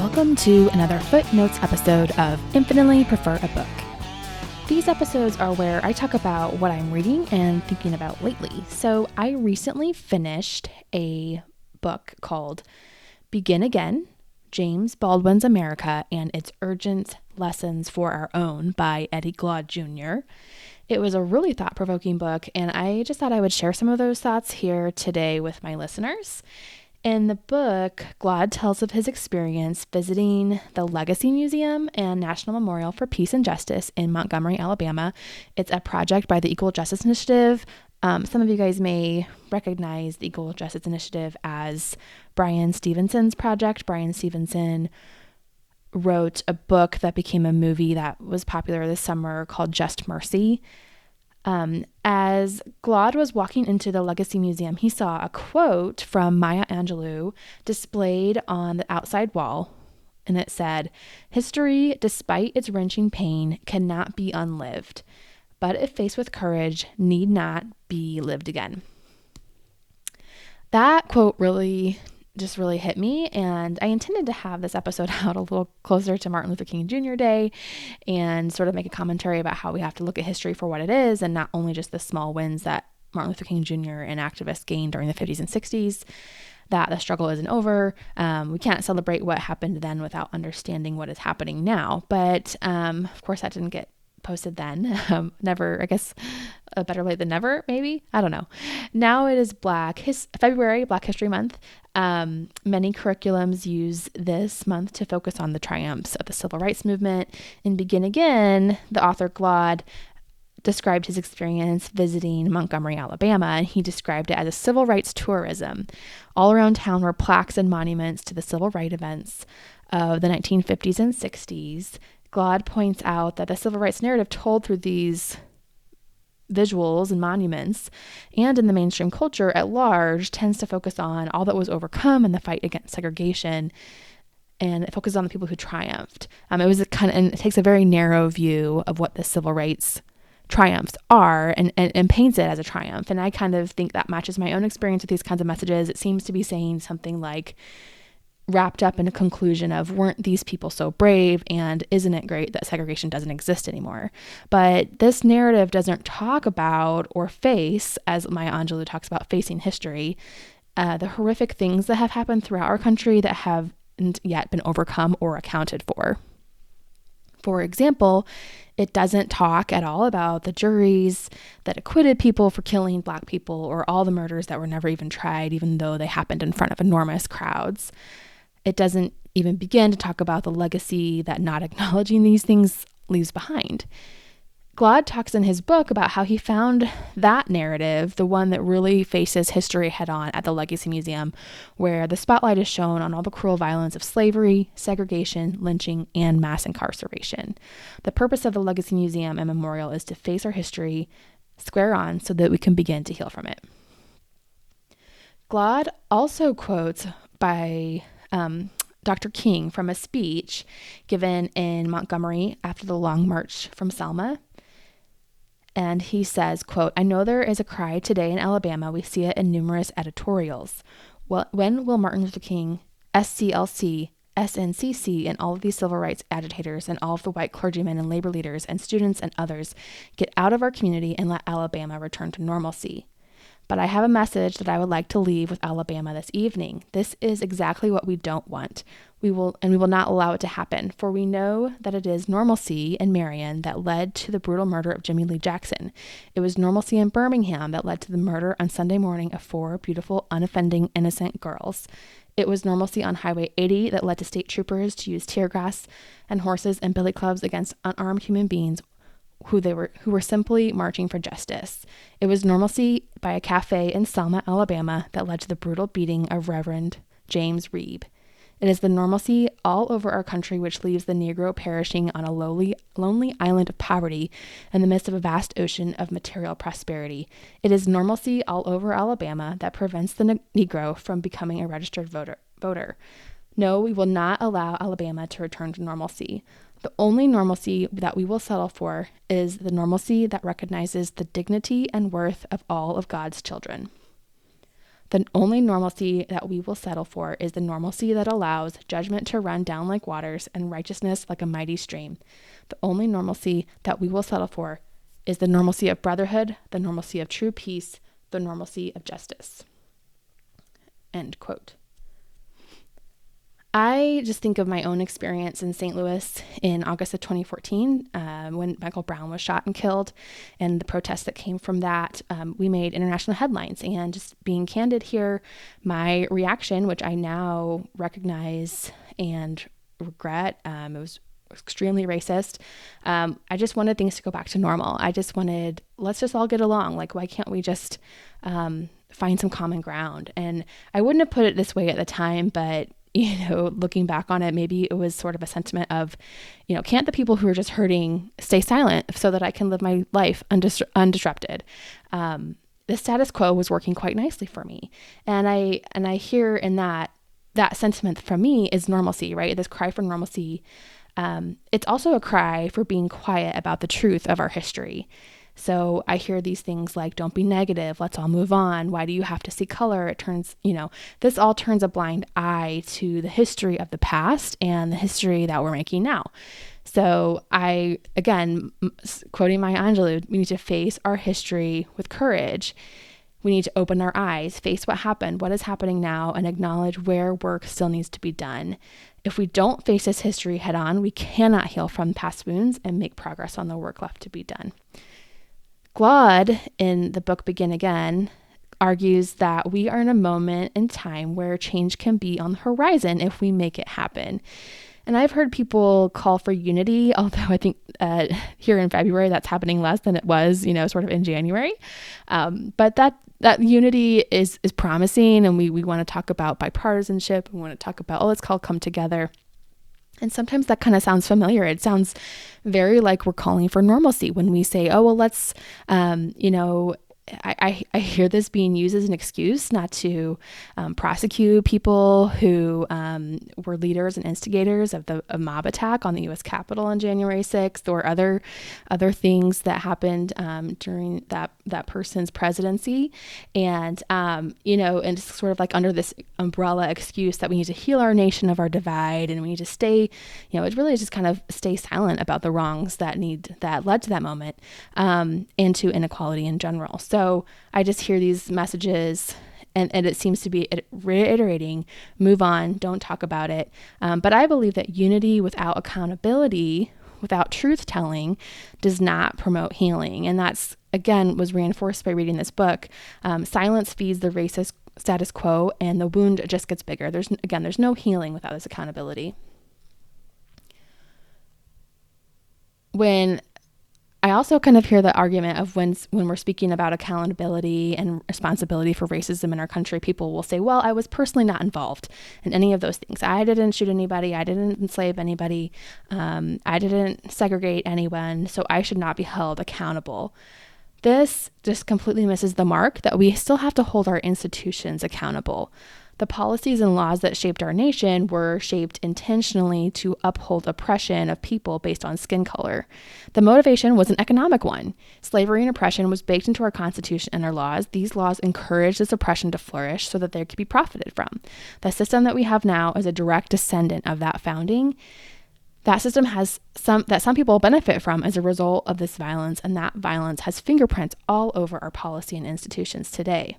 Welcome to another Footnotes episode of Infinitely Prefer a Book. These episodes are where I talk about what I'm reading and thinking about lately. So, I recently finished a book called Begin Again James Baldwin's America and Its Urgent Lessons for Our Own by Eddie Glaude Jr. It was a really thought provoking book, and I just thought I would share some of those thoughts here today with my listeners. In the book, Glaude tells of his experience visiting the Legacy Museum and National Memorial for Peace and Justice in Montgomery, Alabama. It's a project by the Equal Justice Initiative. Um, some of you guys may recognize the Equal Justice Initiative as Bryan Stevenson's project. Bryan Stevenson wrote a book that became a movie that was popular this summer called Just Mercy. Um, as Glaude was walking into the Legacy Museum, he saw a quote from Maya Angelou displayed on the outside wall, and it said, History, despite its wrenching pain, cannot be unlived, but if faced with courage, need not be lived again. That quote really just really hit me. And I intended to have this episode out a little closer to Martin Luther King Jr. Day and sort of make a commentary about how we have to look at history for what it is and not only just the small wins that Martin Luther King Jr. and activists gained during the 50s and 60s. That the struggle isn't over. Um, we can't celebrate what happened then without understanding what is happening now. But um, of course, that didn't get posted then. Um, never, I guess, a better late than never, maybe. I don't know. Now it is Black His February, Black History Month. Um, many curriculums use this month to focus on the triumphs of the civil rights movement. And Begin Again, the author Glaude described his experience visiting Montgomery, Alabama, and he described it as a civil rights tourism. All around town were plaques and monuments to the civil rights events of the 1950s and 60s. Glaude points out that the civil rights narrative told through these visuals and monuments, and in the mainstream culture at large, tends to focus on all that was overcome in the fight against segregation. And it focuses on the people who triumphed. Um, it was kind of, and it takes a very narrow view of what the civil rights triumphs are and, and, and paints it as a triumph. And I kind of think that matches my own experience with these kinds of messages. It seems to be saying something like, wrapped up in a conclusion of weren't these people so brave? And isn't it great that segregation doesn't exist anymore? But this narrative doesn't talk about or face as maya angelou talks about facing history uh, the horrific things that have happened throughout our country that haven't yet been overcome or accounted for. For example, it doesn't talk at all about the juries that acquitted people for killing black people or all the murders that were never even tried, even though they happened in front of enormous crowds. It doesn't even begin to talk about the legacy that not acknowledging these things leaves behind. Glaude talks in his book about how he found that narrative, the one that really faces history head on at the Legacy Museum, where the spotlight is shown on all the cruel violence of slavery, segregation, lynching, and mass incarceration. The purpose of the Legacy Museum and Memorial is to face our history square on so that we can begin to heal from it. Glaude also quotes by um, Dr. King from a speech given in Montgomery after the Long March from Selma. And he says, quote, I know there is a cry today in Alabama. We see it in numerous editorials. Well, when will Martin Luther King, SCLC, SNCC, and all of these civil rights agitators and all of the white clergymen and labor leaders and students and others get out of our community and let Alabama return to normalcy? But I have a message that I would like to leave with Alabama this evening. This is exactly what we don't want. We will and we will not allow it to happen, for we know that it is normalcy in Marion that led to the brutal murder of Jimmy Lee Jackson. It was normalcy in Birmingham that led to the murder on Sunday morning of four beautiful, unoffending, innocent girls. It was normalcy on Highway 80 that led to state troopers to use tear gas and horses and billy clubs against unarmed human beings who they were who were simply marching for justice. It was normalcy by a cafe in Selma, Alabama that led to the brutal beating of Reverend James Reeb. It is the normalcy all over our country which leaves the Negro perishing on a lowly, lonely island of poverty in the midst of a vast ocean of material prosperity. It is normalcy all over Alabama that prevents the ne- Negro from becoming a registered voter. voter. No, we will not allow Alabama to return to normalcy. The only normalcy that we will settle for is the normalcy that recognizes the dignity and worth of all of God's children. The only normalcy that we will settle for is the normalcy that allows judgment to run down like waters and righteousness like a mighty stream. The only normalcy that we will settle for is the normalcy of brotherhood, the normalcy of true peace, the normalcy of justice. End quote. I just think of my own experience in St. Louis in August of 2014 um, when Michael Brown was shot and killed, and the protests that came from that. Um, we made international headlines. And just being candid here, my reaction, which I now recognize and regret, um, it was extremely racist. Um, I just wanted things to go back to normal. I just wanted, let's just all get along. Like, why can't we just um, find some common ground? And I wouldn't have put it this way at the time, but you know, looking back on it, maybe it was sort of a sentiment of, you know, can't the people who are just hurting stay silent so that I can live my life undis- undisrupted? Um, the status quo was working quite nicely for me, and I and I hear in that that sentiment from me is normalcy, right? This cry for normalcy. Um, it's also a cry for being quiet about the truth of our history. So I hear these things like, don't be negative, let's all move on. Why do you have to see color? It turns, you know, this all turns a blind eye to the history of the past and the history that we're making now. So I, again, quoting Maya Angelou, we need to face our history with courage. We need to open our eyes, face what happened, what is happening now, and acknowledge where work still needs to be done. If we don't face this history head on, we cannot heal from past wounds and make progress on the work left to be done. Glaude, in the book Begin Again, argues that we are in a moment in time where change can be on the horizon if we make it happen. And I've heard people call for unity, although I think uh, here in February that's happening less than it was, you know, sort of in January. Um, but that that unity is is promising, and we we want to talk about bipartisanship. We want to talk about oh, it's called come together. And sometimes that kind of sounds familiar. It sounds very like we're calling for normalcy when we say, oh, well, let's, um, you know, I, I, I, hear this being used as an excuse not to um, prosecute people who um, were leaders and instigators of the mob attack on the U.S. Capitol on January 6th, or other other things that happened um, during that that person's presidency, and um, you know, and sort of like under this umbrella excuse that we need to heal our nation of our divide, and we need to stay, you know, it really is just kind of stay silent about the wrongs that need that led to that moment, um, and to inequality in general. So so I just hear these messages and, and, it seems to be reiterating move on, don't talk about it. Um, but I believe that unity without accountability, without truth telling, does not promote healing. And that's, again, was reinforced by reading this book. Um, silence feeds the racist status quo, and the wound just gets bigger. There's, again, there's no healing without this accountability. When I also kind of hear the argument of when when we're speaking about accountability and responsibility for racism in our country, people will say, "Well, I was personally not involved in any of those things. I didn't shoot anybody. I didn't enslave anybody. Um, I didn't segregate anyone, so I should not be held accountable." This just completely misses the mark that we still have to hold our institutions accountable. The policies and laws that shaped our nation were shaped intentionally to uphold oppression of people based on skin color. The motivation was an economic one. Slavery and oppression was baked into our Constitution and our laws. These laws encouraged this oppression to flourish so that they could be profited from. The system that we have now is a direct descendant of that founding that system has some that some people benefit from as a result of this violence and that violence has fingerprints all over our policy and institutions today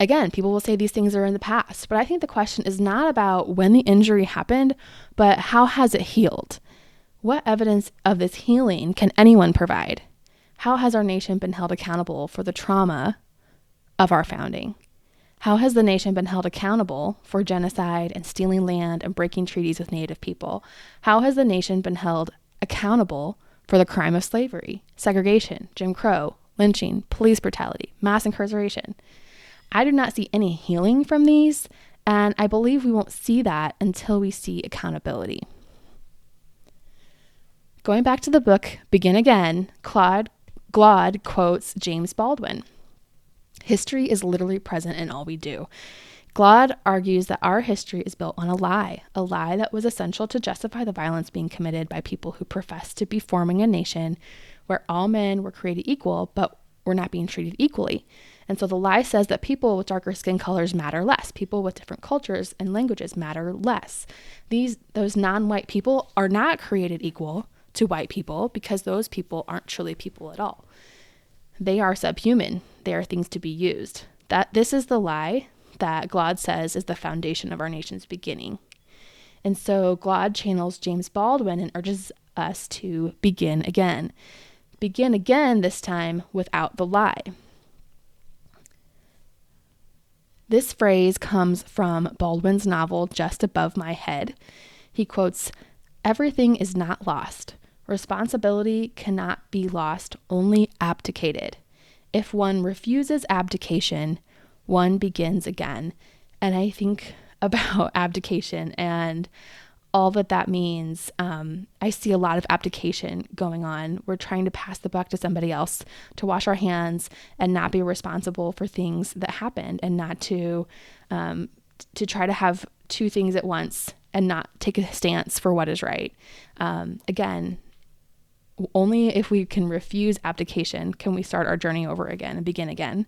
Again, people will say these things are in the past, but I think the question is not about when the injury happened, but how has it healed? What evidence of this healing can anyone provide? How has our nation been held accountable for the trauma of our founding? How has the nation been held accountable for genocide and stealing land and breaking treaties with Native people? How has the nation been held accountable for the crime of slavery, segregation, Jim Crow, lynching, police brutality, mass incarceration? I do not see any healing from these, and I believe we won't see that until we see accountability. Going back to the book Begin Again, Claude Glaude quotes James Baldwin. History is literally present in all we do. Glaude argues that our history is built on a lie, a lie that was essential to justify the violence being committed by people who profess to be forming a nation where all men were created equal but were not being treated equally. And so the lie says that people with darker skin colors matter less. People with different cultures and languages matter less. These those non-white people are not created equal to white people because those people aren't truly people at all. They are subhuman. They are things to be used. That this is the lie that Glaude says is the foundation of our nation's beginning. And so Glaude channels James Baldwin and urges us to begin again. Begin again, this time without the lie. This phrase comes from Baldwin's novel Just Above My Head. He quotes Everything is not lost. Responsibility cannot be lost, only abdicated. If one refuses abdication, one begins again. And I think about abdication and all that that means. Um, I see a lot of abdication going on. We're trying to pass the buck to somebody else to wash our hands and not be responsible for things that happened and not to um, to try to have two things at once and not take a stance for what is right. Um, again, only if we can refuse abdication can we start our journey over again and begin again.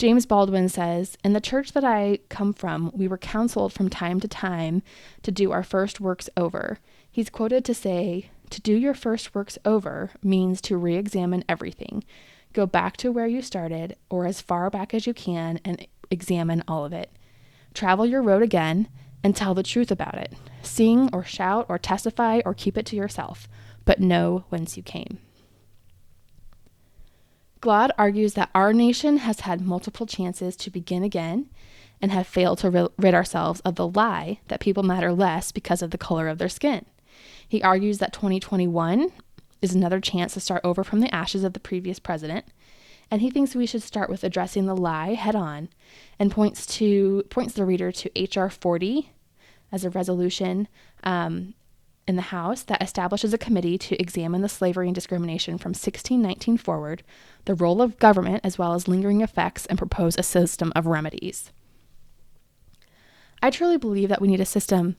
James Baldwin says In the church that I come from, we were counseled from time to time to do our first works over. He's quoted to say, To do your first works over means to re examine everything. Go back to where you started, or as far back as you can, and examine all of it. Travel your road again and tell the truth about it. Sing or shout or testify or keep it to yourself but know whence you came. Glaude argues that our nation has had multiple chances to begin again and have failed to rid ourselves of the lie that people matter less because of the color of their skin. He argues that 2021 is another chance to start over from the ashes of the previous president, and he thinks we should start with addressing the lie head on and points to points the reader to HR 40 as a resolution um, in the House that establishes a committee to examine the slavery and discrimination from 1619 forward, the role of government as well as lingering effects, and propose a system of remedies. I truly believe that we need a system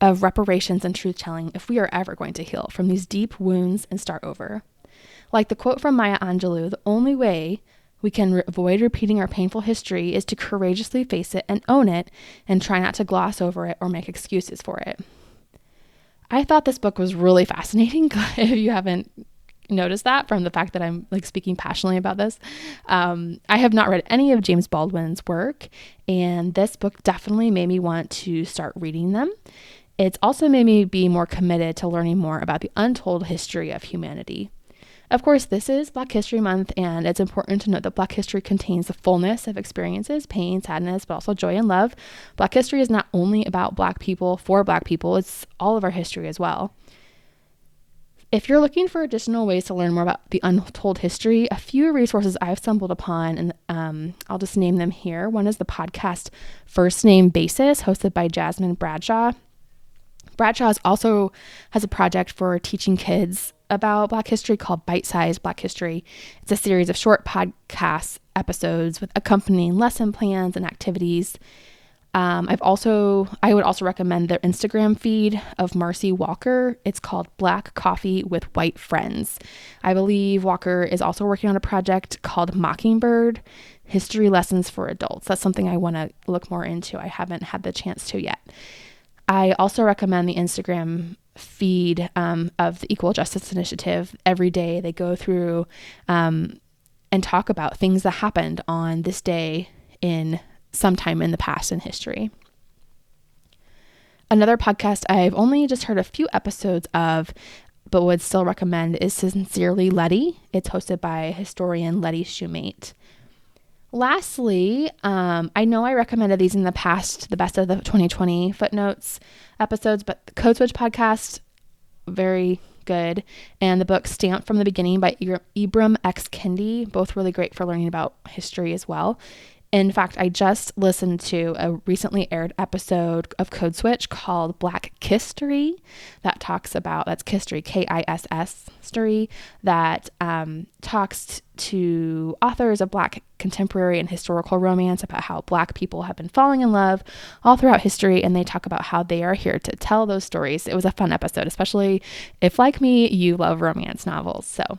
of reparations and truth telling if we are ever going to heal from these deep wounds and start over. Like the quote from Maya Angelou, the only way we can avoid repeating our painful history is to courageously face it and own it and try not to gloss over it or make excuses for it. I thought this book was really fascinating. if you haven't noticed that from the fact that I'm like speaking passionately about this, um, I have not read any of James Baldwin's work, and this book definitely made me want to start reading them. It's also made me be more committed to learning more about the untold history of humanity. Of course, this is Black History Month, and it's important to note that Black history contains the fullness of experiences, pain, sadness, but also joy and love. Black history is not only about Black people for Black people, it's all of our history as well. If you're looking for additional ways to learn more about the untold history, a few resources I've stumbled upon, and um, I'll just name them here. One is the podcast First Name Basis, hosted by Jasmine Bradshaw. Bradshaw also has a project for teaching kids about Black history called Bite Size Black History. It's a series of short podcast episodes with accompanying lesson plans and activities. Um, I've also, I would also recommend their Instagram feed of Marcy Walker. It's called Black Coffee with White Friends. I believe Walker is also working on a project called Mockingbird History Lessons for Adults. That's something I want to look more into. I haven't had the chance to yet. I also recommend the Instagram feed um, of the Equal Justice Initiative. Every day they go through um, and talk about things that happened on this day in sometime in the past in history. Another podcast I've only just heard a few episodes of, but would still recommend is Sincerely Letty. It's hosted by historian Letty Shumate. Lastly, um, I know I recommended these in the past, the best of the 2020 footnotes episodes, but the Code Switch podcast, very good. And the book Stamped from the Beginning by Ibram X. Kendi, both really great for learning about history as well. In fact, I just listened to a recently aired episode of Code Switch called Black History that talks about that's History, K I S S story that um, talks to authors of Black contemporary and historical romance about how Black people have been falling in love all throughout history, and they talk about how they are here to tell those stories. It was a fun episode, especially if, like me, you love romance novels. So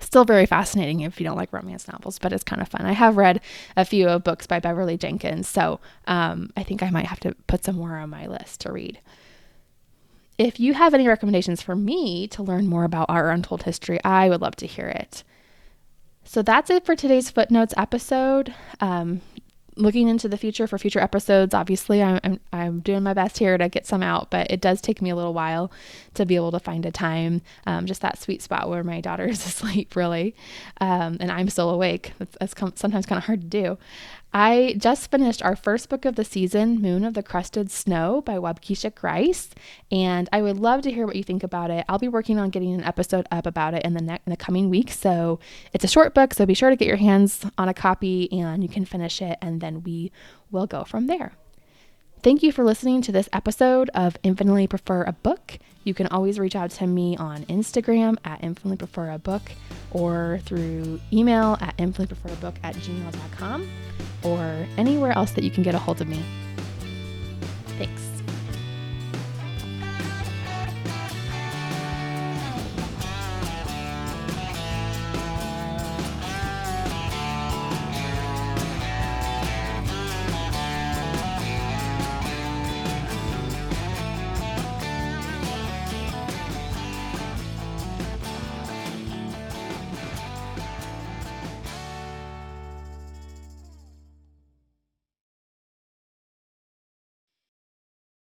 Still very fascinating if you don't like romance novels, but it's kind of fun. I have read a few of books by Beverly Jenkins, so um, I think I might have to put some more on my list to read. If you have any recommendations for me to learn more about our untold history, I would love to hear it. So that's it for today's footnotes episode. Um, looking into the future for future episodes, obviously, I'm, I'm, I'm, doing my best here to get some out, but it does take me a little while to be able to find a time, um, just that sweet spot where my daughter is asleep, really, um, and I'm still awake. That's, that's com- sometimes kind of hard to do. I just finished our first book of the season, Moon of the Crusted Snow by Waubgeshig Rice, and I would love to hear what you think about it. I'll be working on getting an episode up about it in the ne- in the coming weeks. So it's a short book, so be sure to get your hands on a copy and you can finish it, and then we will go from there. Thank you for listening to this episode of Infinitely Prefer a Book. You can always reach out to me on Instagram at infinitely prefer a book or through email at infinitelypreferabook at gmail.com or anywhere else that you can get a hold of me. Thanks.